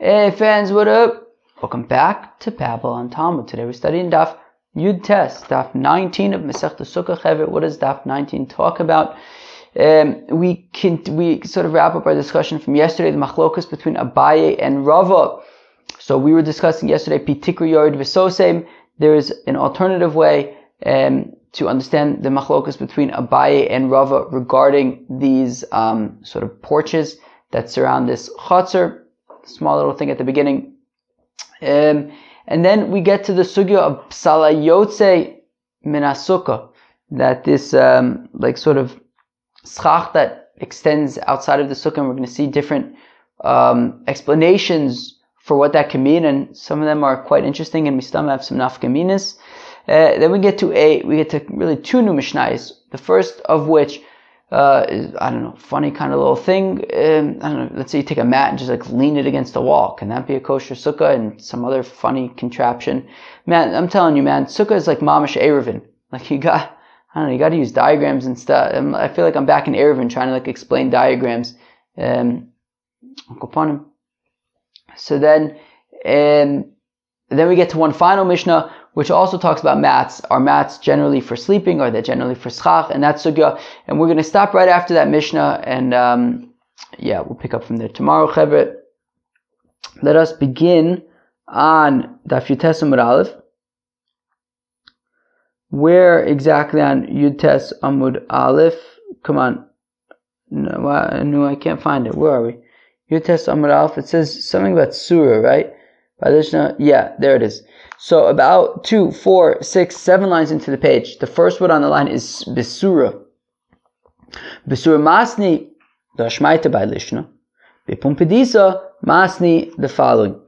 Hey fans, what up? Welcome back to Babylon Talmud. Today we're studying Daf Yud Tes, Daf 19 of Masech Sukkah Chevet. What does Daf 19 talk about? Um, we can we sort of wrap up our discussion from yesterday, the machlokas between Abaye and Rava. So we were discussing yesterday Pitikri Yored V'Sosem. There is an alternative way um, to understand the machlokas between Abaye and Rava regarding these um, sort of porches that surround this chutzner small little thing at the beginning. Um, and then we get to the sugya of psalayotze minasuka, that this um, like sort of schach that extends outside of the sukkah, and we're going to see different um, explanations for what that can mean, and some of them are quite interesting, and we still have some nafkaminas. Uh, then we get to a, we get to really two new mishnayos. The first of which uh, is, I don't know, funny kind of little thing. Um, I don't know. Let's say you take a mat and just like lean it against the wall. Can that be a kosher sukkah and some other funny contraption? Man, I'm telling you, man, sukkah is like mamish erevin. Like you got, I don't know, you got to use diagrams and stuff. Um, I feel like I'm back in erevin trying to like explain diagrams. Um, so then, um, then we get to one final mishnah which also talks about mats. Are mats generally for sleeping? Are they generally for schach? And that's sugya. And we're going to stop right after that mishnah, and um, yeah, we'll pick up from there tomorrow. Chevret. Let us begin on Daf Yutes Amud Aleph. Where exactly on Yutes Amud Aleph? Come on. No, no, I can't find it. Where are we? Yutes Amud Aleph. It says something about surah, right? Yeah, there it is. So about two, four, six, seven lines into the page, the first word on the line is Besura. Besura Masni, the Ashmaita by Lishna. Bepumpedisa, Masni, the following.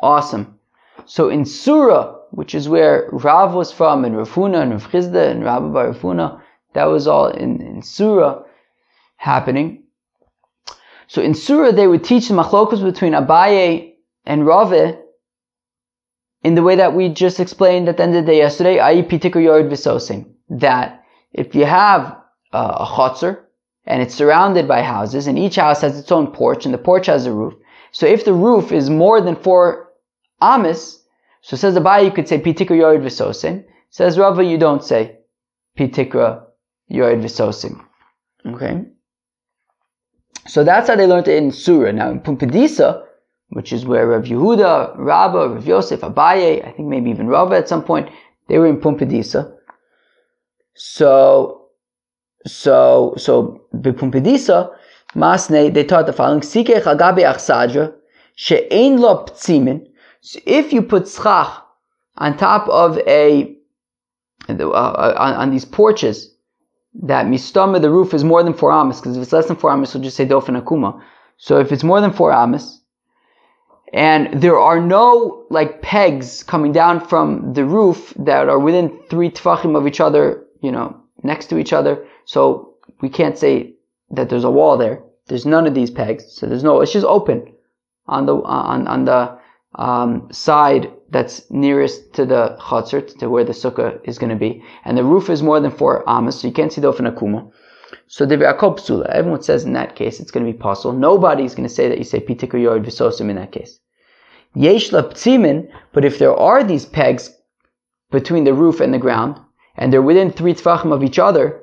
Awesome. So in Surah, which is where Rav was from, and Rafuna, and Rav and Rabbi Bar Rafuna, that was all in, in Surah happening. So in Surah, they would teach the machlokas between Abaye and Rava in the way that we just explained at the end of the day yesterday, i.e. pitikr yord visosim, that if you have a chutzner and it's surrounded by houses and each house has its own porch and the porch has a roof, so if the roof is more than four amis, so says the Abaye, you could say pitikr yord visosim. Says Rava, you don't say pitikra yord visosim. Okay? So that's how they learned it in Surah. Now in Pumbedisa, which is where Rav Yehuda, Rabba, Rav Yosef, Abaye, I think maybe even Rava at some point, they were in Pumbedisa. So, so, so, Pumbedisa, Masne, they taught the following, Sikech agabe achsadra, she'ein lo ptzimin. So if you put schach on top of a, uh, on, on, these porches, that mistama, the roof is more than four amas, because if it's less than four amas, we'll just say dofen akuma. So if it's more than four amas, and there are no like pegs coming down from the roof that are within three tfachim of each other, you know, next to each other. So we can't say that there's a wall there. There's none of these pegs, so there's no. It's just open on the on on the um, side that's nearest to the chutzner, to where the sukkah is going to be, and the roof is more than four amas, so you can't see the ofen akuma. So. Everyone says in that case it's going to be possible. Nobody's going to say that you say pitikr yord v'sosim in that case. Yesh ptzimin, but if there are these pegs between the roof and the ground, and they're within three tfachim of each other,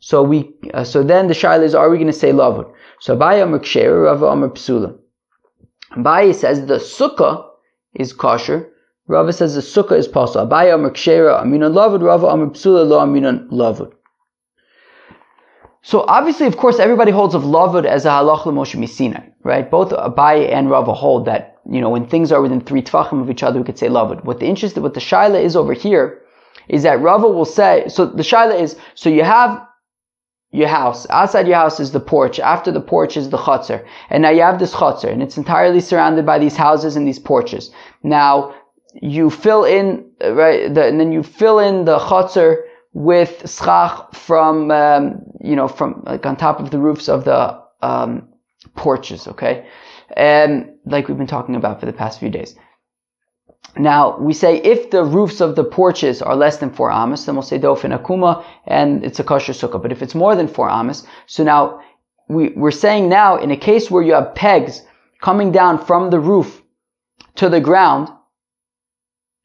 so we, uh, so then the shaila is, are we going to say lavud? So Abaye Amr Ksher, Rava Amr Psula. Abaye says the sukkah is kosher. Rava says the sukkah is possible. Abaye Amr Ksher, Aminan lavud. Rava Amr Psula, Lo Aminan lavud. So obviously, of course, everybody holds of lavud as a halach l'Moshe Misinai, right? Both Abaye and Rava hold that you know, when things are within three tvachim of each other, we could say lavud. What the interest, what the shaila is over here, is that Rava will say, so the shaila is, so you have your house, outside your house is the porch, after the porch is the chutzner, and now you have this chutzner, and it's entirely surrounded by these houses and these porches. Now, you fill in, right, the, and then you fill in the chutzner with schach from, um, you know, from, like on top of the roofs of the, um, porches, okay? Um, like we've been talking about for the past few days. Now, we say if the roofs of the porches are less than four amas, then we'll say dofin akuma, and it's a kosher sukkah. But if it's more than four amas, so now we, we're saying now in a case where you have pegs coming down from the roof to the ground,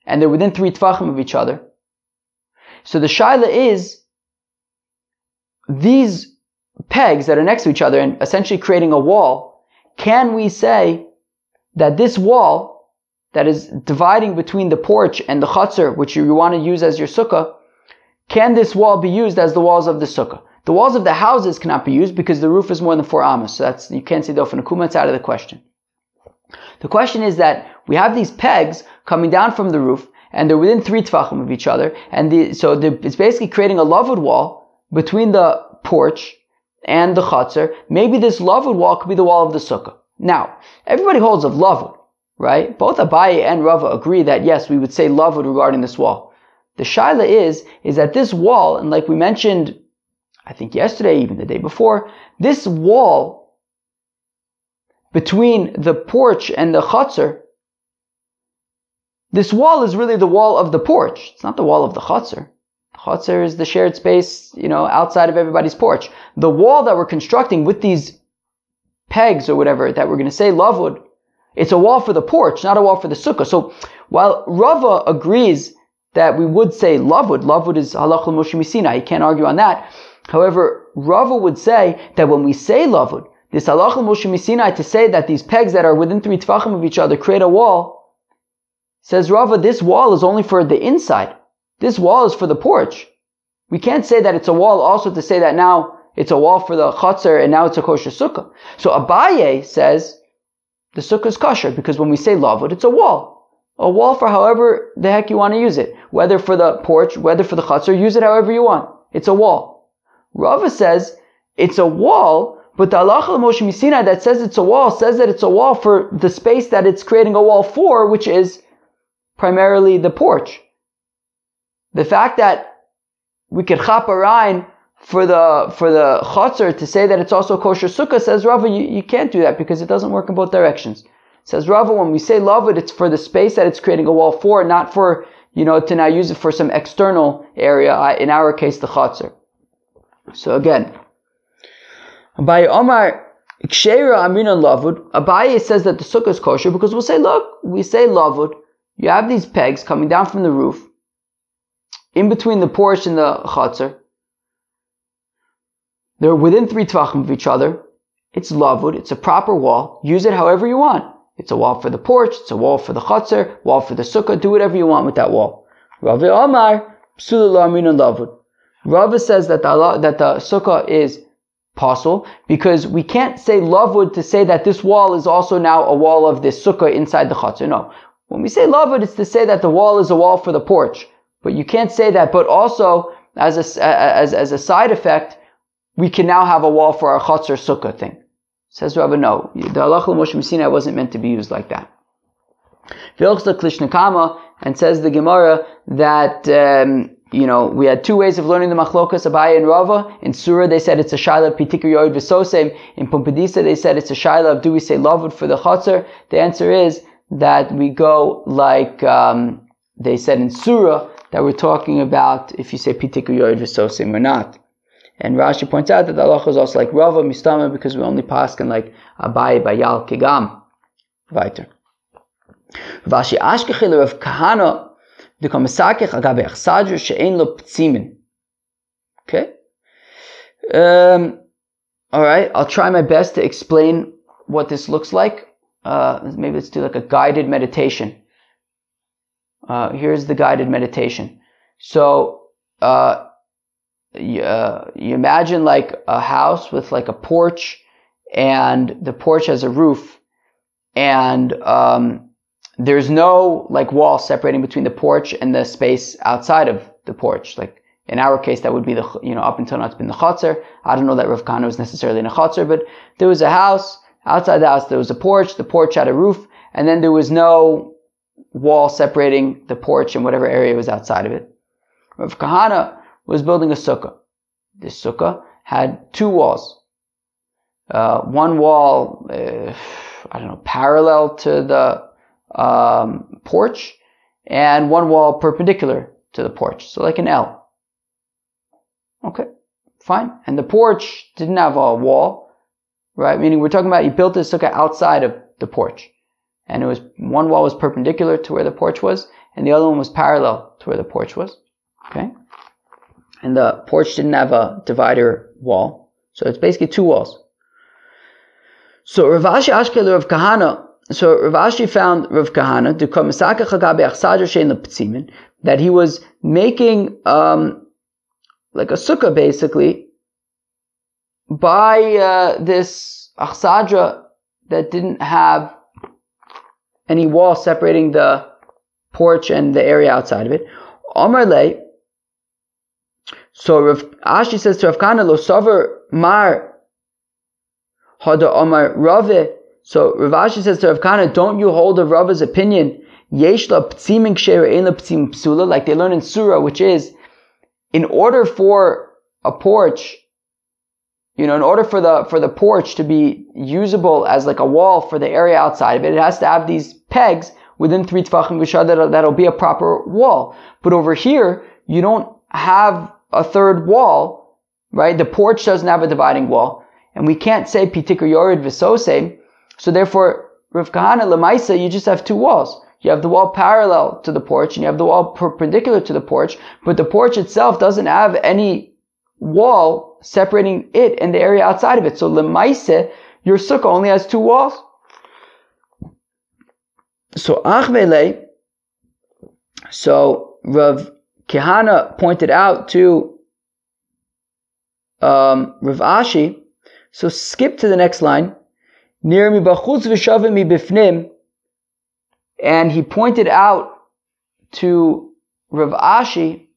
and they're within three tvachim of each other. So the shaila is these pegs that are next to each other and essentially creating a wall. Can we say that this wall that is dividing between the porch and the chutzner, which you want to use as your sukkah, can this wall be used as the walls of the sukkah? The walls of the houses cannot be used because the roof is more than four amos. So that's you can't say dofen akuma. It's out of the question. The question is that we have these pegs coming down from the roof, and they're within three tvachim of each other, and the, so it's basically creating a lavud wall between the porch and the chutzner. Maybe this lavud wall could be the wall of the sukkah. Now, everybody holds of lavud, right? Both Abaye and Rava agree that yes, we would say lavud regarding this wall. The shaila is, is that this wall, and like we mentioned, I think yesterday, even the day before, this wall between the porch and the chutzner, this wall is really the wall of the porch. It's not the wall of the chutzner. The chutzner is the shared space, you know, outside of everybody's porch. The wall that we're constructing with these pegs or whatever that we're going to say lavud, it's a wall for the porch, not a wall for the sukkah. So while Rava agrees that we would say lavud, lavud is halachah Moshe Misina, you can't argue on that. However, Rava would say that when we say lavud, this halachah Moshe Misina to say that these pegs that are within three tefachim of each other create a wall, says Rava, this wall is only for the inside. This wall is for the porch. We can't say that it's a wall also to say that now it's a wall for the chutzner and now it's a kosher sukkah. So Abaye says the sukkah is kosher because when we say lavud, it's a wall. A wall for however the heck you want to use it. Whether for the porch, whether for the chutzner, use it however you want. It's a wall. Rava says it's a wall, but the Allah Moshe Misina that says it's a wall says that it's a wall for the space that it's creating a wall for, which is primarily the porch. The fact that we could chap a for the for the chutzner to say that it's also kosher sukkah says Rava you, you can't do that because it doesn't work in both directions. Says Rava when we say it, it's for the space that it's creating a wall for, not for you know to now use it for some external area. Uh, in our case, the chutzner. So again, Abaye Omar Kshera Amina Lavud. Abaye says that the sukkah is kosher because we'll say, look, we say Lavud. You have these pegs coming down from the roof, in between the porch and the chutzner. They're within three tvachim of each other. It's lavud. It's a proper wall. Use it however you want. It's a wall for the porch. It's a wall for the chutzner. Wall for the sukkah. Do whatever you want with that wall. Rav Omar lavud. Rava says that the, that the sukkah is possible because we can't say lavud to say that this wall is also now a wall of this sukkah inside the chutzner. No. When we say lavud, it's to say that the wall is a wall for the porch. But you can't say that, but also as a, as, as a side effect, we can now have a wall for our chutzner sukkah thing. Says Rabbi, no. The halacha Moshe Messina wasn't meant to be used like that. Klishnikama, and says the Gemara that, um, you know, we had two ways of learning the machlokas, Abaye and Rava. In Surah, they said it's a shaila of pitikr yoid v'sosem. In Pumbedisa, they said it's a shaila of do we say lavud for the chutzner? The answer is that we go like, um, they said in Surah, that we're talking about if you say pitikr yoid or not. And Rashi points out that the halacha is also like Rava Mistama because we only pass can like Abaye Bayal Kigam. Weiter. Rashi Ashkechil of Kahana the Komisakech agabe Echsadru she'en lo ptzimin. Okay? Um, alright, I'll try my best to explain what this looks like. Uh, maybe let's do like a guided meditation. Uh, here's the guided meditation. So, uh, you, uh, you imagine like a house with like a porch and the porch has a roof and um, there's no like wall separating between the porch and the space outside of the porch. Like in our case that would be the you know up until now it's been the chutzner i don't know that rav Kahana was necessarily in a chutzner but there was a house. Outside the house there was a porch. The porch had a roof. And then there was no wall separating the porch and whatever area was outside of it rav Kahana was building a sukkah. This sukkah had two walls. Uh, one wall, uh, I don't know, parallel to the um, porch, and one wall perpendicular to the porch. So like an L. Okay, fine. And the porch didn't have a wall, right? Meaning we're talking about you built this sukkah outside of the porch. And it was one wall was perpendicular to where the porch was, and the other one was parallel to where the porch was. Okay, and the porch didn't have a divider wall, so it's basically two walls. So Rav Ashi Ashkel Rav Kahana. So Rav Ashi found Rav Kahana that he was making um, like a sukkah basically by uh, this achsadra that didn't have any wall separating the porch and the area outside of it. Omar Le. So Rav Ashi says to Rav Kahana, Lo Sover Mar Hada Omar Rava. So Rav Ashi says to Rav Kahana, don't you hold of Rava's opinion? Yeshla ptsiming she'er ptsim psula, like they learn in Surah, which is, in order for a porch you know, in order for the for the porch to be usable as like a wall for the area outside of it, it has to have these pegs within three tefachim v'shad that'll, that'll be a proper wall. But over here, you don't have a third wall, right? The porch doesn't have a dividing wall, and we can't say pitikr yorid v'sose. So therefore, Rav Kahana lemaisa, you just have two walls. You have the wall parallel to the porch, and you have the wall perpendicular to the porch, but the porch itself doesn't have any wall separating it and the area outside of it. So lemaise, your sukkah only has two walls. So achvele, so Rav Kahana pointed out to um, Rav Ashi. So skip to the next line. Near mi bachutz v'shavim mi bifnim, and he pointed out to Rav Ashi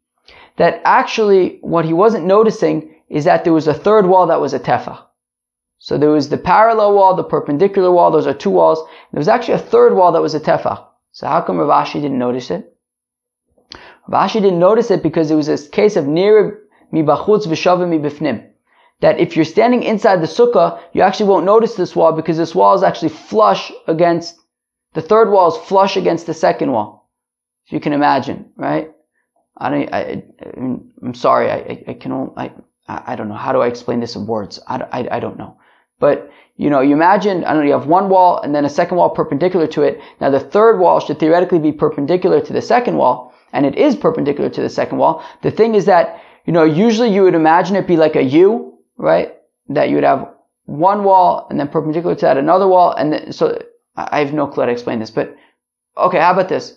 that actually what he wasn't noticing is that there was a third wall that was a tefa. So there was the parallel wall, the perpendicular wall, those are two walls. There was actually a third wall that was a tefa. So how come Rav Ashi didn't notice it? Rav Ashi didn't notice it because it was a case of nir mibachutz v'shavim mibifnim. That if you're standing inside the sukkah, you actually won't notice this wall because this wall is actually flush against, the third wall is flush against the second wall. If you can imagine, right? I don't, I, I, am sorry, I, I can only, I, I don't know. How do I explain this in words? I, I, I don't know. But, you know, you imagine, I don't know, you have one wall and then a second wall perpendicular to it. Now the third wall should theoretically be perpendicular to the second wall, and it is perpendicular to the second wall. The thing is that, you know, usually you would imagine it be like a U, right? That you would have one wall and then perpendicular to that another wall, and then, so I have no clue how to explain this, but okay, how about this?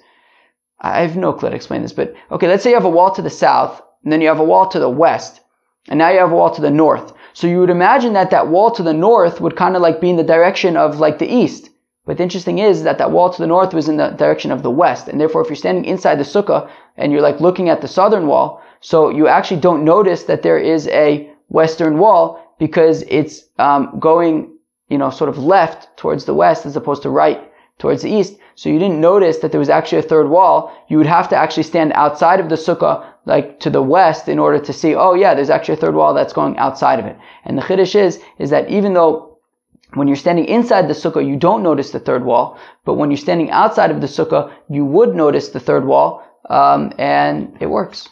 I have no clue how to explain this, but okay, let's say you have a wall to the south, and then you have a wall to the west, and now you have a wall to the north. So you would imagine that that wall to the north would kind of like be in the direction of like the east. But the interesting is that that wall to the north was in the direction of the west, and therefore if you're standing inside the sukkah and you're like looking at the southern wall, so you actually don't notice that there is a western wall because it's um, going, you know, sort of left towards the west as opposed to right towards the east. So you didn't notice that there was actually a third wall. You would have to actually stand outside of the sukkah, like to the west, in order to see, oh yeah, there's actually a third wall that's going outside of it. And the chiddush is, is that even though when you're standing inside the sukkah, you don't notice the third wall, but when you're standing outside of the sukkah, you would notice the third wall, um, and it works.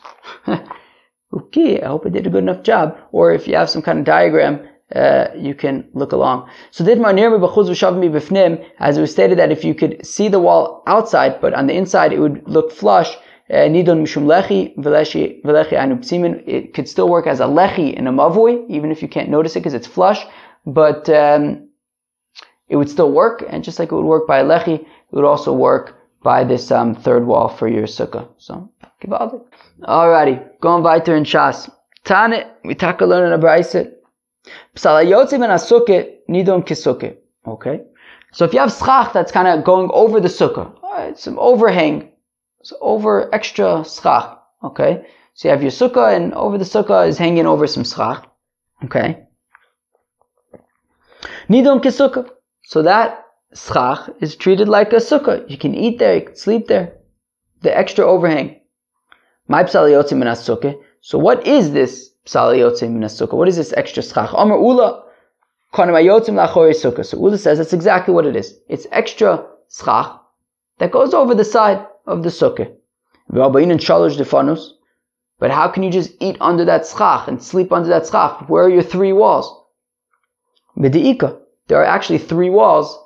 okay, I hope I did a good enough job. Or if you have some kind of diagram, uh, you can look along. So bifnim, as it was stated that if you could see the wall outside, but on the inside it would look flush. Uh, nidon mishum lechi v'lechi anu It could still work as a lechi in a mavoi, even if you can't notice it because it's flush. But um, it would still work, and just like it would work by a lechi, it would also work by this um, third wall for your sukkah. So, give all Alrighty, going weiter in Shas. Tane, we talk a learn in a brayset. nidon Okay? So if you have schach that's kind of going over the sukkah, it's some overhang, it's over extra schach. Okay? So you have your sukkah and over the sukkah is hanging over some schach. Okay? Nidon kisukah. So that schach is treated like a sukkah. You can eat there, you can sleep there. The extra overhang. My psal So what is this psaliyotze minas sukkah? what is this extra schach? Amar Ula, So Ula says that's exactly what it is. It's extra schach that goes over the side of the sukkah. But how can you just eat under that schach and sleep under that schach? Where are your three walls? There are actually three walls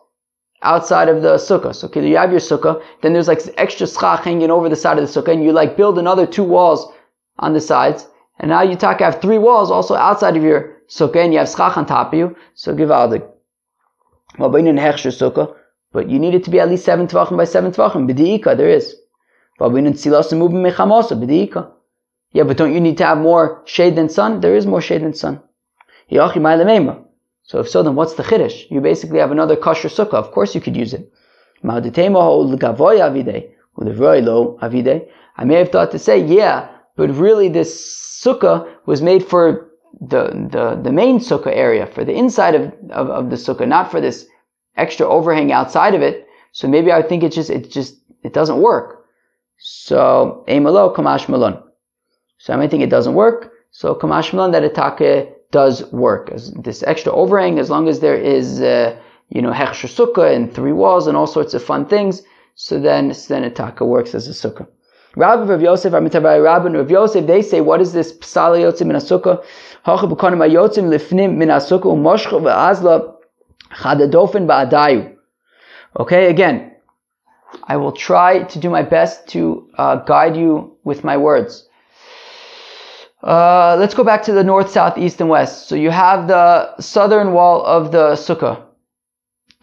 outside of the sukkah. So okay, you have your sukkah, then there's like extra schach hanging over the side of the sukkah, and you like build another two walls on the sides, and now you talk have three walls also outside of your sukkah, and you have schach on top of you. So givaldik. sukkah, but you need it to be at least seven tvachim by seven tvachim. B'diika, there is. Yeah, but don't you need to have more shade than sun? There is more shade than sun. So if so, then what's the chiddush? You basically have another kosher sukkah. Of course you could use it. I may have thought to say, yeah, but really this sukkah was made for the, the, the main sukkah area, for the inside of, of, of the sukkah, not for this extra overhang outside of it. So maybe I think it just, it just, it doesn't work. So, Eimalo, Kamash Malon. So I might think it doesn't work. So Kamash Malon that atake does work. As this extra overhang, as long as there is, uh, you know, hechsher sukkah and three walls and all sorts of fun things, so then, so then Itaka works as a sukkah. Rabbi Rav Yosef, Amitabai Rabbi and Rav Yosef, they say, what is this psal yotzim min sukkah? Hacha b'konim ayotzim lifnim min sukkah umoshcha chadadofen ba'adayu. Okay, again, I will try to do my best to uh, guide you with my words. Uh, let's go back to the north, south, east, and west. So you have the southern wall of the sukkah,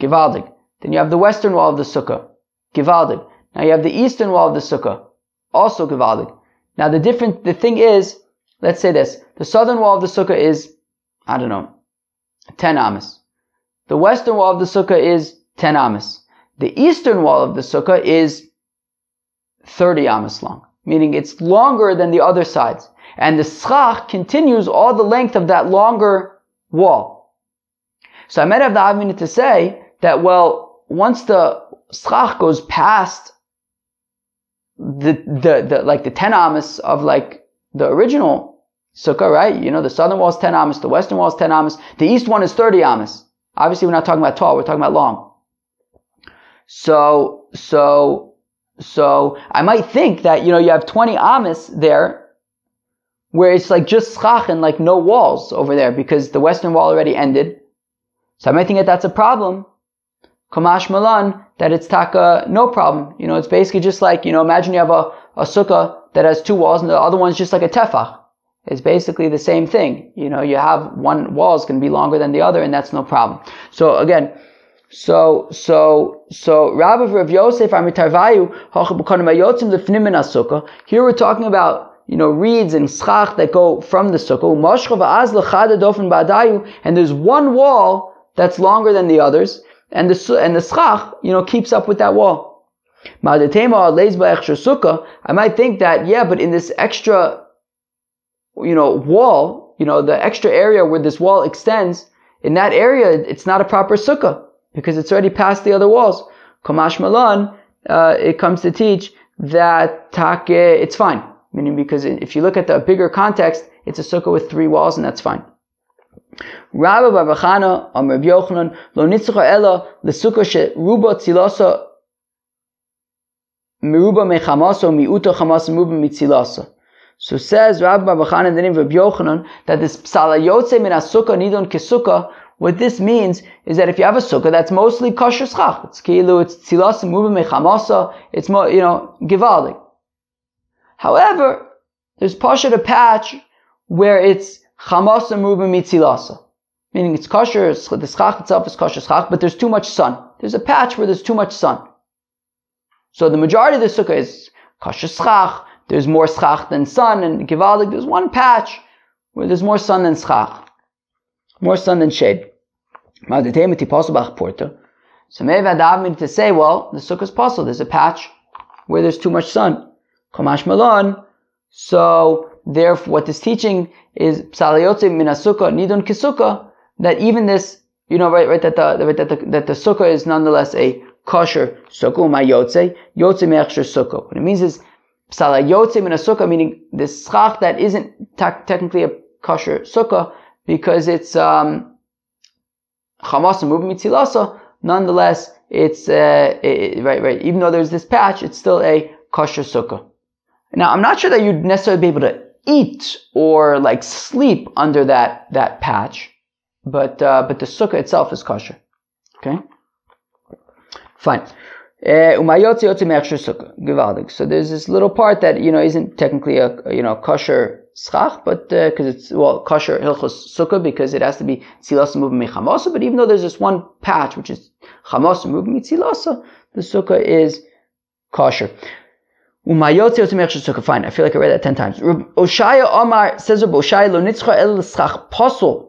Givaldig. Then you have the western wall of the sukkah, Givaldig. Now you have the eastern wall of the sukkah, also Givaldig. Now the different, the thing is, let's say this, the southern wall of the sukkah is, I don't know, 10 amas. The western wall of the sukkah is 10 amas. The eastern wall of the sukkah is 30 amas long, meaning it's longer than the other sides. And the schach continues all the length of that longer wall. So I might have the argument to say that, well, once the schach goes past the, the, the, like the 10 amas of like the original sukkah, right? You know, the southern wall is 10 amas, the western wall is 10 amas, the east one is 30 amas. Obviously, we're not talking about tall, we're talking about long. So, so, so I might think that, you know, you have 20 amas there where it's like just schach and like no walls over there because the western wall already ended. So I might think that that's a problem. Kamash Malan, that it's taka, no problem. You know, it's basically just like, you know, imagine you have a, a sukkah that has two walls and the other one's just like a tefach. It's basically the same thing. You know, you have one wall is going to be longer than the other and that's no problem. So again, so, so, so, Rabbi Rav Yosef, Amitarvayu, Here we're talking about you know, reeds and schach that go from the sukkah. And there's one wall that's longer than the others, and the and the schach, you know, keeps up with that wall. I might think that yeah, but in this extra, you know, wall, you know, the extra area where this wall extends, in that area, it's not a proper sukkah because it's already past the other walls. Kamash Malan, uh, it comes to teach that take, it's fine. Meaning because if you look at the bigger context, it's a sukkah with three walls and that's fine. Rabbi Barbachana, Am Rabbi Yochanan, Lo Nitzcha Ella, the sukkah she ruba tzilasa, meruba mechamaso, miuta chamas, meruba mitzilasa. So says Rabbi in the name of Yochanan, that this psala yotze min sukkah nidon kesukkah, what this means is that if you have a sukkah that's mostly kosher schach, it's kilu, it's tzilasa, meruba mechamasa, it's more, you know, givaldik. However, there's pasha to patch where it's chamasa ruba mitzilasa. Meaning it's kosher, the schach itself is kosher schach, but there's too much sun. There's a patch where there's too much sun. So the majority of the sukkah is kosher schach, there's more schach than sun, and givaldik, there's one patch where there's more sun than schach. More sun than shade. So maybe I'd to say, well, the sukkah is possible. There's a patch where there's too much sun. Kamash Malon. So therefore, what this teaching is psaliyotze minasuka nidon kisuka. That even this, you know, right, right, that the right, that the, that the sukkah is nonetheless a kosher sukkah. My yotze me'achsher sukkah. What it means is psaliyotze minasuka, meaning this schach that isn't te- technically a kosher sukkah because it's um chamas mitzilasa. Nonetheless, it's uh, it, right, right. Even though there's this patch, it's still a kosher sukkah. Now, I'm not sure that you'd necessarily be able to eat or like sleep under that, that patch, but, uh, but the sukkah itself is kosher. Okay? Fine. Uh, so there's this little part that you know isn't technically a you know kosher schach, but because uh, it's well kosher hilchos sukkah because it has to be tzilasa moving mechamasa. But even though there's this one patch which is chamasa moving tzilasa, the sukkah is kosher. Fine, I feel like I read that ten times. Oshaya Omar says Oshaya lo nitzcha el l'schach posel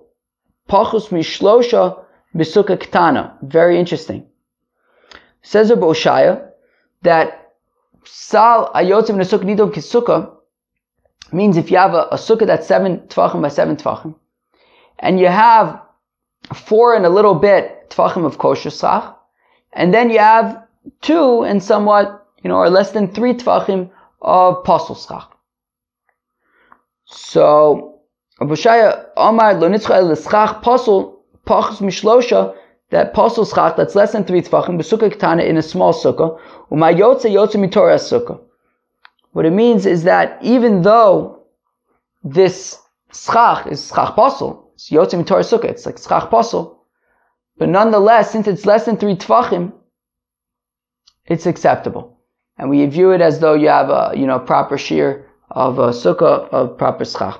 pachus mishlosha b'sukkah ktana. Very interesting. Says Oshaya that sal ayotzim nesuk nidom kisukah means if you have a, a sukkah that's seven tvachim by seven tvachim, and you have four and a little bit tvachim of kosher sach, and then you have two and somewhat you know, or less than three tvachim of pasul schach. So, Abu Shaya Omar lo nitzcha el schach pasul pachus mishlosha that pasul schach that's less than three tvachim besukah ketana in a small sukkah uma yotze mitorah sukkah. What it means is that even though this schach is schach pasul, it's yotze mitorah sukkah, it's like schach pasul, but nonetheless, since it's less than three tvachim, it's acceptable and we view it as though you have a you know proper shear of a sukkah of proper schach.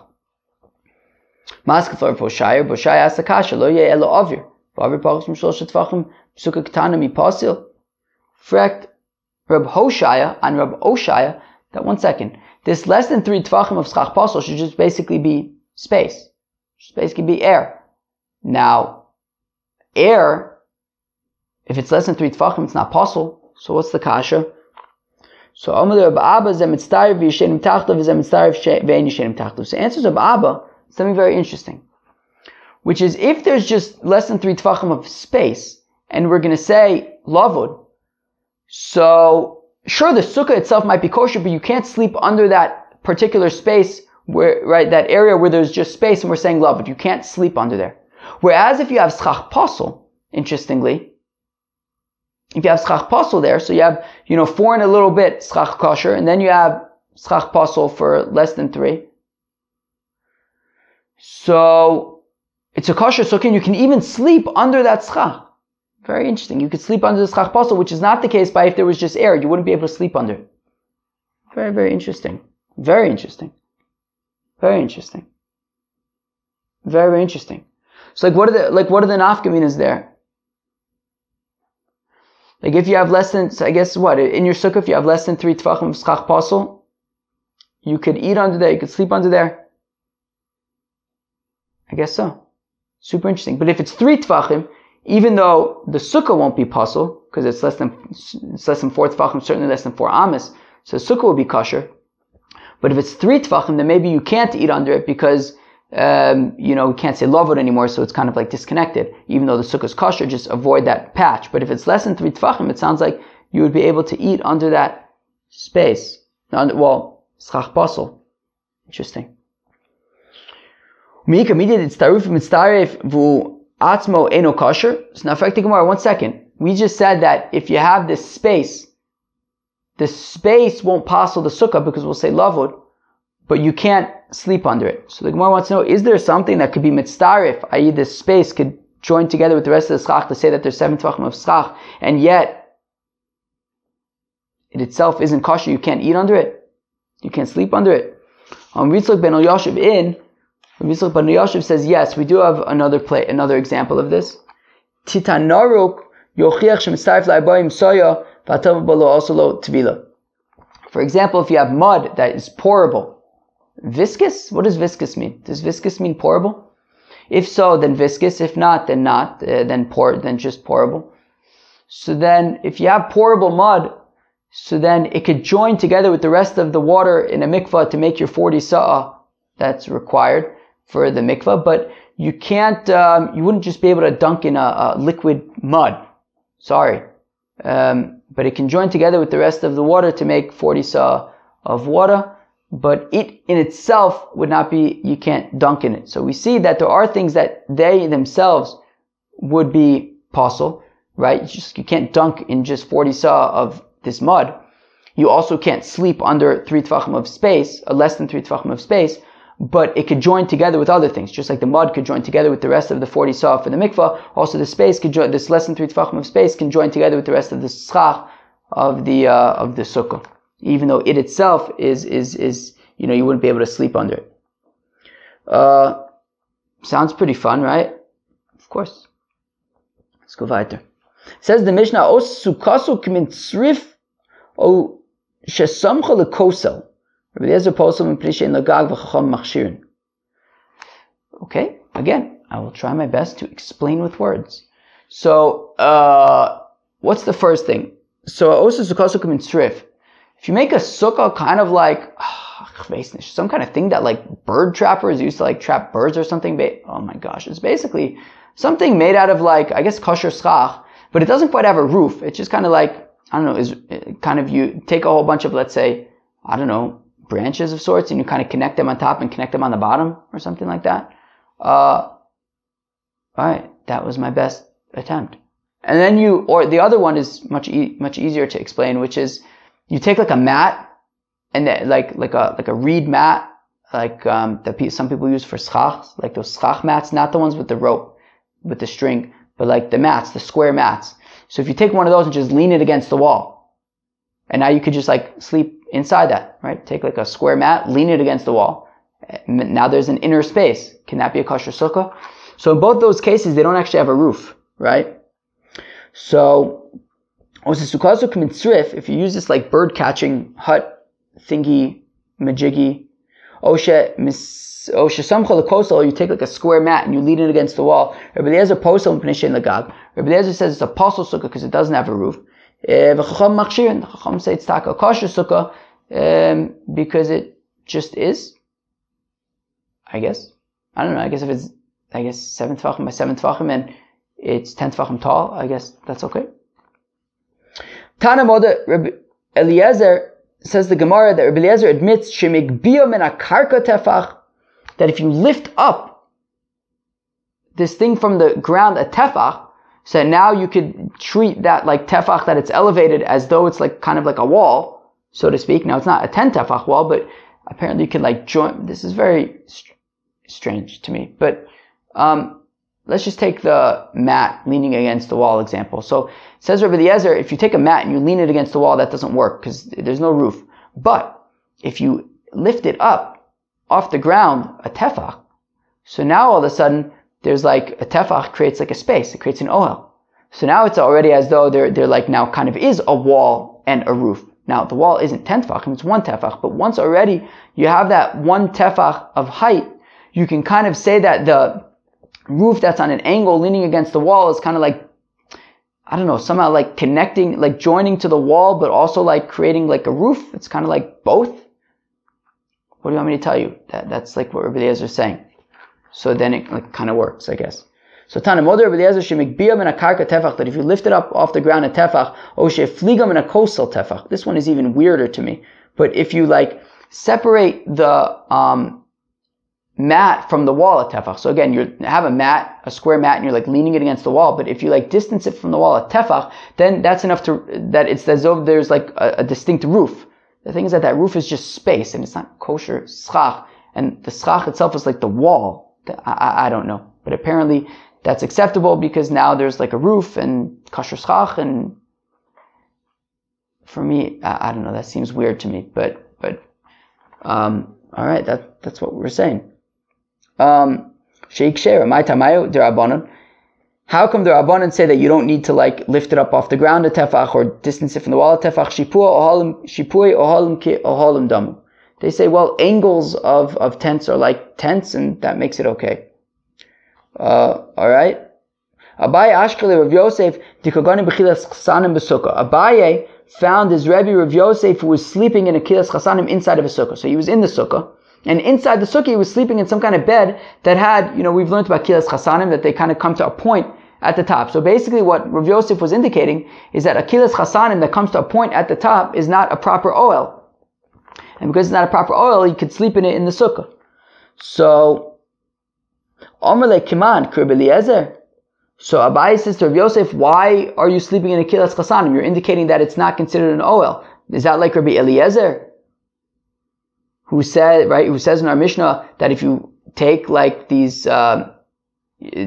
Maskefar Boshaya, Boshaya asked the kasha, lo yeh elo avir. Avir pachos mishlosh tvachim sukkah ketana mi pasil. Frekt Rab Hoshaya and Rab Oshaya that one second. This less than three tvachim of schach pasil should just basically be space. Just basically be air. Now, air, if it's less than three tvachim, it's not pasul. So what's the kasha? So Amar Rabbi Abba ze mitzdarif v'yishenim tachtav ze mitzdarif ve'en yishenim tachtav. So answers of Abba something very interesting, which is if there's just less than three tefachim of space, and we're going to say lavud, so sure the sukkah itself might be kosher, but you can't sleep under that particular space where right that area where there's just space, and we're saying lavud. You can't sleep under there. Whereas if you have schach pasul, interestingly, if you have schach pasul there, so you have, you know, four and a little bit schach kosher, and then you have schach pasul for less than three. So, it's a kosher sukkah, you can even sleep under that schach. Very interesting. You could sleep under the schach pasul, which is not the case by if there was just air. You wouldn't be able to sleep under. Very, very interesting. Very interesting. Very interesting. Very, very interesting. So like what are the, like what are the nafkaminas there? Like if you have less than, I guess what, in your sukkah, if you have less than three tefachim of schach pasul, you could eat under there, you could sleep under there. I guess so. Super interesting. But if it's three tefachim, even though the sukkah won't be pasul, because it's less than, it's less than four tefachim, certainly less than four amas, so sukkah will be kosher. But if it's three tefachim, then maybe you can't eat under it because um, you know, we can't say lavud anymore, so it's kind of like disconnected. Even though the sukkah is kosher, just avoid that patch. But if it's less than three tvachim, it sounds like you would be able to eat under that space. Well, schach basel. Interesting. Mika it's taruf vu atzmo eno kosher. So now, the Gemara, one second. We just said that if you have this space, the space won't passel the sukkah because we'll say lavud, but you can't sleep under it. So the Gemara wants to know, is there something that could be mitzdarif, i.e. this space could join together with the rest of the schach to say that there's seven tvachim of schach, and yet it itself isn't kosher, you can't eat under it, you can't sleep under it. On Ritzlik ben Yashiv in, Ritzlik ben Yashiv says, yes, we do have another play, another example of this. Titanaruk yochiach soya v'atav balo also lo. For example, if you have mud that is pourable, Viscous? What does viscous mean? Does viscous mean pourable? If so, then viscous. If not, then not. Uh, then pour, then just pourable. So then, if you have pourable mud, so then it could join together with the rest of the water in a mikvah to make your 40 sa'ah. That's required for the mikvah, but you can't, um, you wouldn't just be able to dunk in a, a liquid mud. Sorry. Um, but it can join together with the rest of the water to make 40 sa'ah of water but it in itself would not be, you can't dunk in it. So we see that there are things that they themselves would be possible, right? You just, you can't dunk in just 40 saw of this mud. You also can't sleep under three tvachim of space, or less than three tvachim of space, but it could join together with other things, just like the mud could join together with the rest of the 40 saw for the mikvah. Also, the space could join, this less than three tefachim of space can join together with the rest of the schach of the, uh, of the sukkah. Even though it itself is, is, is, you know, you wouldn't be able to sleep under it. Uh, sounds pretty fun, right? Of course. Let's go weiter. Says the Mishnah, Os sukasu kmin tzrif o shesamcha lekosel. Okay, again, I will try my best to explain with words. So, uh, what's the first thing? So, if you make a sukkah kind of like, some kind of thing that like bird trappers used to like trap birds or something, oh my gosh, it's basically something made out of like, I guess kosher schach, but it doesn't quite have a roof. It's just kind of like, I don't know, is kind of you take a whole bunch of, let's say, I don't know, branches of sorts and you kind of connect them on top and connect them on the bottom or something like that. Uh, alright, that was my best attempt. And then you, or the other one is much, e- much easier to explain, which is you take like a mat and that, like, like a, like a reed mat, like, um, that some people use for schach, like those schach mats, not the ones with the rope, with the string, but like the mats, the square mats. So if you take one of those and just lean it against the wall, and now you could just like sleep inside that, right? Take like a square mat, lean it against the wall. Now there's an inner space. Can that be a kosher sukkah? So in both those cases, they don't actually have a roof, right? So, if you use this like bird catching hut thingy, majiggy, oshe samcha you take like a square mat and you lean it against the wall. Rabbi Eliezer posel p'nishin lagag. Rabbi Eliezer says it's a posel sukkah because it doesn't have a roof. Eh, V'chacham machshirin. The Chacham say it's taka kosher sukkah um, because it just is. I guess. I don't know. I guess if it's, I guess seven tefachim by seven tefachim and it's ten tefachim tall, I guess that's okay. Tana Moda Rabbi Eliezer says the Gemara that Rabbi Eliezer admits shemigbiyah min karka tefach that if you lift up this thing from the ground a tefach, so now you could treat that like tefach that it's elevated as though it's like kind of like a wall, so to speak. Now it's not a 10 tefach wall, but apparently you can like join, this is very st- strange to me, but, um, let's just take the mat leaning against the wall example. So says Rabbi Eliezer, if you take a mat and you lean it against the wall, that doesn't work because there's no roof. But if you lift it up off the ground, a tefach, so now all of a sudden there's like a tefach creates like a space. It creates an ohel. So now it's already as though there, there like now kind of is a wall and a roof. Now the wall isn't 10 tefachim, it's one tefach, but once already you have that one tefach of height, you can kind of say that the roof that's on an angle leaning against the wall is kind of like, I don't know, somehow like connecting, like joining to the wall, but also like creating like a roof. It's kind of like both. What do you want me to tell you? That, that's like what Rabbi Eliezer is saying. So then it like, kind of works, I guess. So Tana Moder Eliezer shemikbiyam in a karka tefach that if you lift it up off the ground a tefach, o shefligam in a coastal tefach. This one is even weirder to me. But if you like separate the um, mat from the wall at tefach. So again, you have a mat, a square mat, and you're like leaning it against the wall. But if you like distance it from the wall at tefach, then that's enough to that it's as though there's like a, a distinct roof. The thing is that that roof is just space, and it's not kosher schach, and the schach itself is like the wall. I, I don't know. But apparently that's acceptable because now there's like a roof and kosher schach and for me, I, I, don't know, that seems weird to me, but, but, um, all right, that, that's what we're saying. Um, Sheikh my tamayo, derabanan. How come the Rabbanan say that you don't need to like lift it up off the ground a tefach or distance it from the wall a tefach? Shipui ohalim ki ohalim damu. They say, well, angles of, of tents are like tents, and that makes it okay. Uh, all right. Abaye Ashkele Rav Yosef dikagani b'chilas chasanim b'sukkah. Abaye found his Rebbe Rav Yosef who was sleeping in a kilas chasanim inside of a sukkah. So he was in the sukkah. And inside the sukkah, he was sleeping in some kind of bed that had, you know, we've learned about kilas chasanim, that they kind of come to a point at the top. So basically what Rav Yosef was indicating is that a kilas chasanim that comes to a point at the top is not a proper ohel. And because it's not a proper oil, you could sleep in it in the sukkah. So, Omerle Kiman, Kirb Eliezer. So Abaye says to Rav Yosef, why are you sleeping in a kilas chasanim? You're indicating that it's not considered an ohel. Is that like Rabbi Eliezer? who said, right, who says in our Mishnah that if you take like these uh,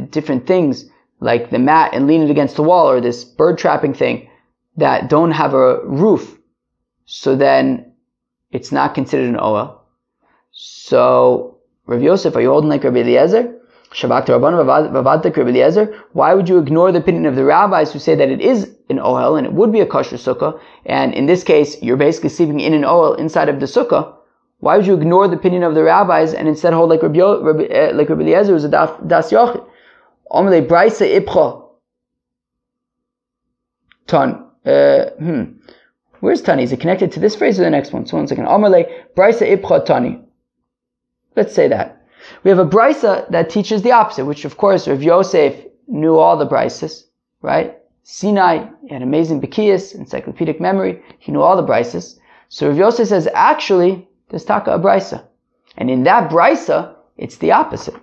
different things, like the mat, and lean it against the wall, or this bird trapping thing that don't have a roof, so then it's not considered an ohel. So, Rav Yosef, are you holding like Rabbi Eliezer? Why would you ignore the opinion of the rabbis who say that it is an ohel and it would be a kosher sukkah? And in this case, you're basically sleeping in an ohel inside of the sukkah. Why would you ignore the opinion of the rabbis and instead hold like Rabbi, Rabbi, uh, like Rabbi Eliezer who's a das yochid? Omele braisa ipcha. Ton. Uh, hmm. Where's tani? Is it connected to this phrase or the next one? So one second. Omele braisa ipcha tani. Let's say that. We have a brisa that teaches the opposite, which of course Rav Yosef knew all the brises, right? Sinai, he had amazing Bekias, encyclopedic memory, he knew all the brises. So Rav Yosef says, actually, there's taka a brisa. And in that brisa, it's the opposite,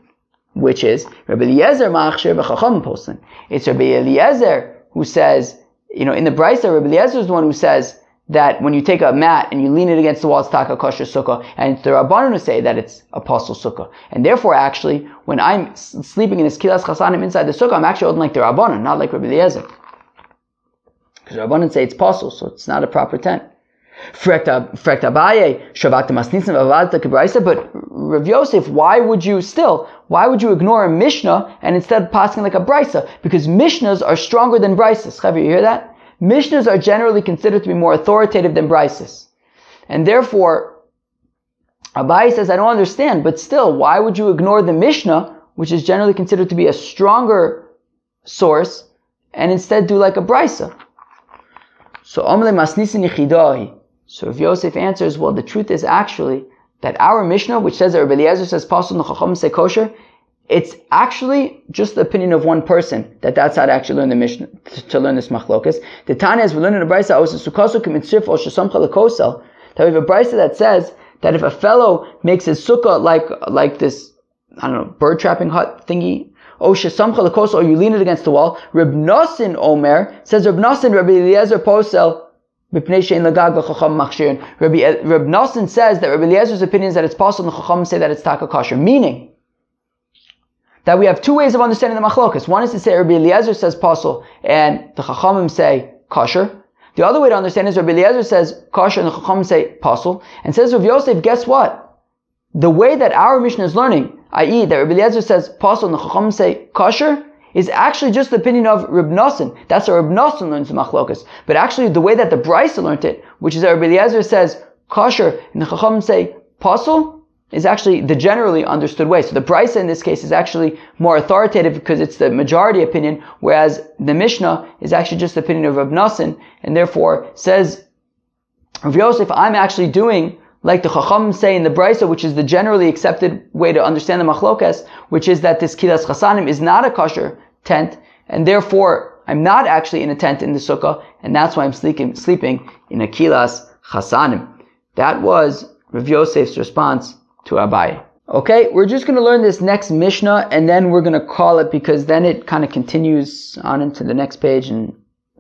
which is Rabbi Eliezer ma'achshir v'chacham postin. It's Rabbi Eliezer who says, you know, in the brisa, Rabbi Eliezer is the one who says that when you take a mat and you lean it against the wall, it's taka kosher sukkah, and the Rabbanon say that it's a pasul sukkah. And therefore, actually, when I'm sleeping in this kilas chasanim inside the sukkah, I'm actually holding like the Rabbanon, not like Rabbi Eliezer. Because Rabbanon say it's a pasul, so it's not a proper tent. But Rav Yosef, why would you still, why would you ignore a Mishnah and instead passing like a Brisa? Because Mishnahs are stronger than Brisas. Have you hear that? Mishnahs are generally considered to be more authoritative than Brises. And therefore, Abaye says, I don't understand, but still, why would you ignore the Mishnah, which is generally considered to be a stronger source, and instead do like a Brisa? So, Omle Masnisin Yichidahi. So if Yosef answers, well, the truth is actually that our Mishnah, which says that Rabbi Eliezer says, Pasul Chacham say kosher, it's actually just the opinion of one person that that's how to actually learn the Mishnah, to, learn this machlokas. The Tanya is we learn in the Brisa, that we have a Brisa that says that if a fellow makes his sukkah like, like this, I don't know, bird trapping hut thingy, or you lean it against the wall, Reb Nosson Omer says Reb Nosson, Rabbi Eliezer Posel, Rabbi, Nosson says that Rabbi Eliezer's opinion is that it's possible the Chacham say that it's taka kosher. Meaning, that we have two ways of understanding the machlokas. One is to say Rabbi Eliezer says pasul and the chachamim say kosher. The other way to understand is Rabbi Eliezer says kosher and the chachamim say pasul. And says Rav Yosef, guess what? The way that our Mishnah is learning, i.e. that Rabbi Eliezer says pasul and the chachamim say kosher, is actually just the opinion of Reb Nosson. That's how Reb Nosson learns the machlokas. But actually the way that the Brisa learned it, which is that Rabbi Eliezer says kosher and the chachamim say pasul, is actually the generally understood way. So the Brisa in this case is actually more authoritative because it's the majority opinion, whereas the Mishnah is actually just the opinion of Reb Nosson, and therefore says Rav Yosef, I'm actually doing like the Chacham say in the Brisa, which is the generally accepted way to understand the Machlokas, which is that this Kilas Chasanim is not a kosher tent, and therefore I'm not actually in a tent in the Sukkah, and that's why I'm sleeping, sleeping in a Kilas Chasanim. That was Rav Yosef's response to Abaye. Okay, we're just going to learn this next Mishnah and then we're going to call it because then it kind of continues on into the next page and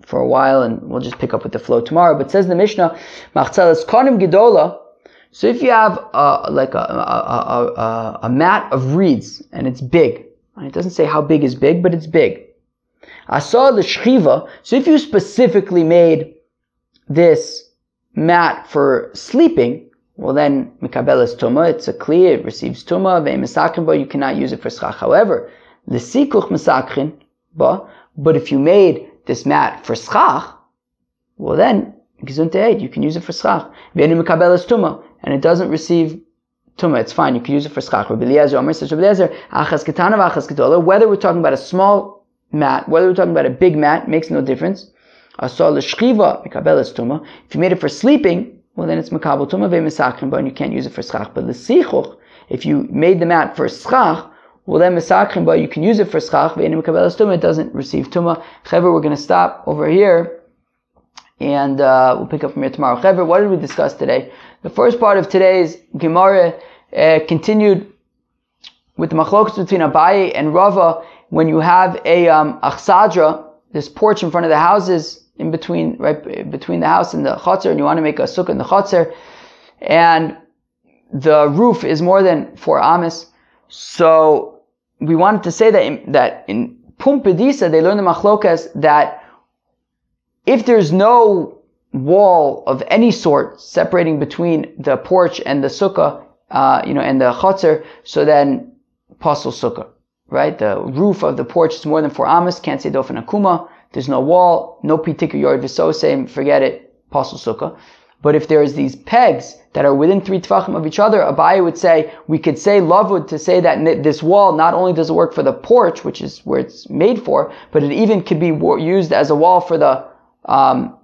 for a while and we'll just pick up with the flow tomorrow. But says the Mishnah, Machzelas Konim Gedola. So if you have uh, like a, a, a, a, mat of reeds and it's big, it doesn't say how big is big, but it's big. I saw the shchiva. So if you specifically made this mat for sleeping, well then mikabel is tuma, it's a clear, it receives tuma, ve'misakrin but you cannot use it for schach. However, the sikuch misakrin ba, but if you made this mat for schach, well then, gizunte you can use it for schach. Ve'enu mikabel is tuma, and it doesn't receive tuma, it's fine, you can use it for schach. Rabbi Eliezer, Omer says, Rabbi Eliezer, achas ketana v'achas kedola, whether we're talking about a small mat, whether we're talking about a big mat, makes no difference. Asal l'shchiva mikabel is tuma. If you made it for sleeping, well then it's makabel tuma ve'misachrim, but you can't use it for schach. But the sichuch, if you made the mat for schach, well then misachrim, but you can use it for schach. Ve'enim makabel tuma, it doesn't receive tuma. Chever, we're going to stop over here, and uh, we'll pick up from here tomorrow. Chever, what did we discuss today? The first part of today's Gemara uh, continued with the machlokas between Abaye and Rava. When you have a um, achsadra, this porch in front of the houses, in between, right between the house and the chotzer, and you want to make a sukkah in the chotzer, and the roof is more than four amis. So we wanted to say that in, that in Pumbedisa they learn the machlokas that if there's no wall of any sort separating between the porch and the sukkah, uh, you know, and the chotzer, so then pasul sukkah, right? The roof of the porch is more than four amas, can't say dofen akuma. There's no wall, no pitikar yard visosem, forget it, pasul sukkah. But if there's these pegs that are within three tefachim of each other, Abaye would say, we could say lavud to say that this wall not only does it work for the porch, which is where it's made for, but it even could be used as a wall for the um,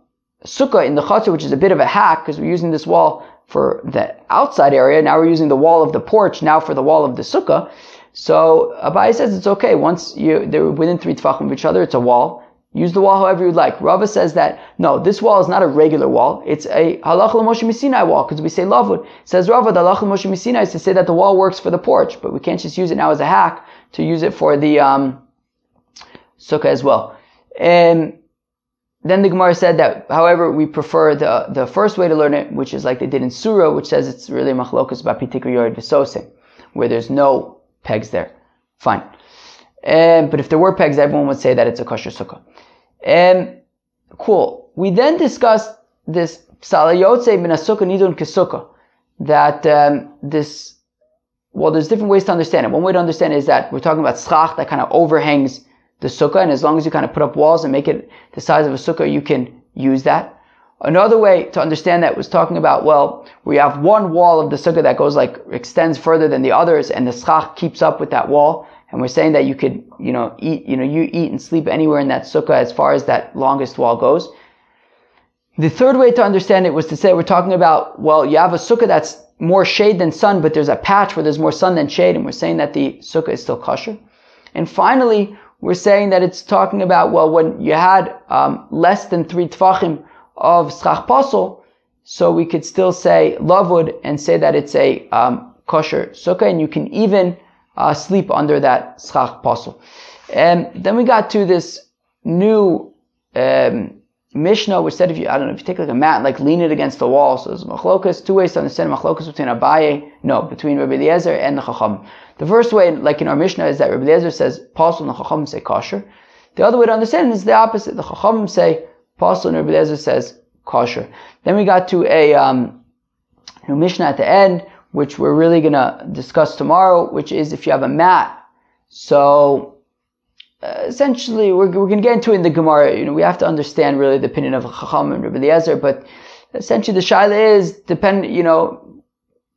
sukkah in the chotzer, which is a bit of a hack because we're using this wall for the outside area. Now we're using the wall of the porch now for the wall of the sukkah. So Abaye says it's okay. Once you, they're within three tefachim of each other, it's a wall. Use the wall however you'd like. Rava says that, no, this wall is not a regular wall. It's a halach Moshe Missinai wall, because we say lavud. Says Rava, the halach Moshe Missinai is to say that the wall works for the porch, but we can't just use it now as a hack to use it for the um, sukkah as well. And then the Gemara said that, however, we prefer the, the first way to learn it, which is like they did in Sura, which says it's really machlokas bapitikr yored v'sose, where there's no pegs there. Fine. Um, but if there were pegs, everyone would say that it's a kosher sukkah. Um, cool. We then discussed this salayotze min sukkah nidun kesukah. That um, this, well, there's different ways to understand it. One way to understand is that we're talking about schach that kind of overhangs the sukkah, and as long as you kind of put up walls and make it the size of a sukkah, you can use that. Another way to understand that was talking about, well, we have one wall of the sukkah that goes like, extends further than the others, and the schach keeps up with that wall. And we're saying that you could, you know, eat, you know, you eat and sleep anywhere in that sukkah as far as that longest wall goes. The third way to understand it was to say we're talking about, well, you have a sukkah that's more shade than sun, but there's a patch where there's more sun than shade, and we're saying that the sukkah is still kosher. And finally, we're saying that it's talking about, well, when you had um, less than three tfachim of schach pasul, so we could still say lavud and say that it's a um, kosher sukkah, and you can even uh, sleep under that schach pasul. And then we got to this new um, Mishnah, which said if you, I don't know, if you take like a mat, like lean it against the wall. So there's machlokas, two ways to understand machlokas between Abaye, no, between Rabbi Eliezer and the Chacham. The first way, like in our Mishnah, is that Rabbi Eliezer says pasul and the Chacham say kosher. The other way to understand is the opposite. The Chacham say pasul and Rabbi Eliezer says kosher. Then we got to a um, new Mishnah at the end, which we're really going to discuss tomorrow, which is if you have a mat. So, uh, essentially, we're, we're going to get into it in the Gemara. You know, we have to understand really the opinion of Chacham and Rabbi Eliezer, but essentially the shaila is depend. You know,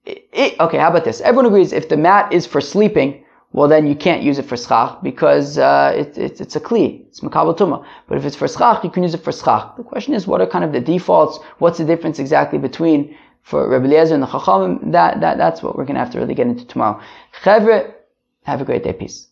it, it, okay. How about this? Everyone agrees if the mat is for sleeping, well then you can't use it for schach because uh, it, it, it's a kli, it's makabel. But if it's for schach, you can use it for schach. The question is, what are kind of the defaults? What's the difference exactly between for Rabbi Eliezer and the Chachamim, that, that, that's what we're going to have to really get into tomorrow. Chevre, have a great day. Peace.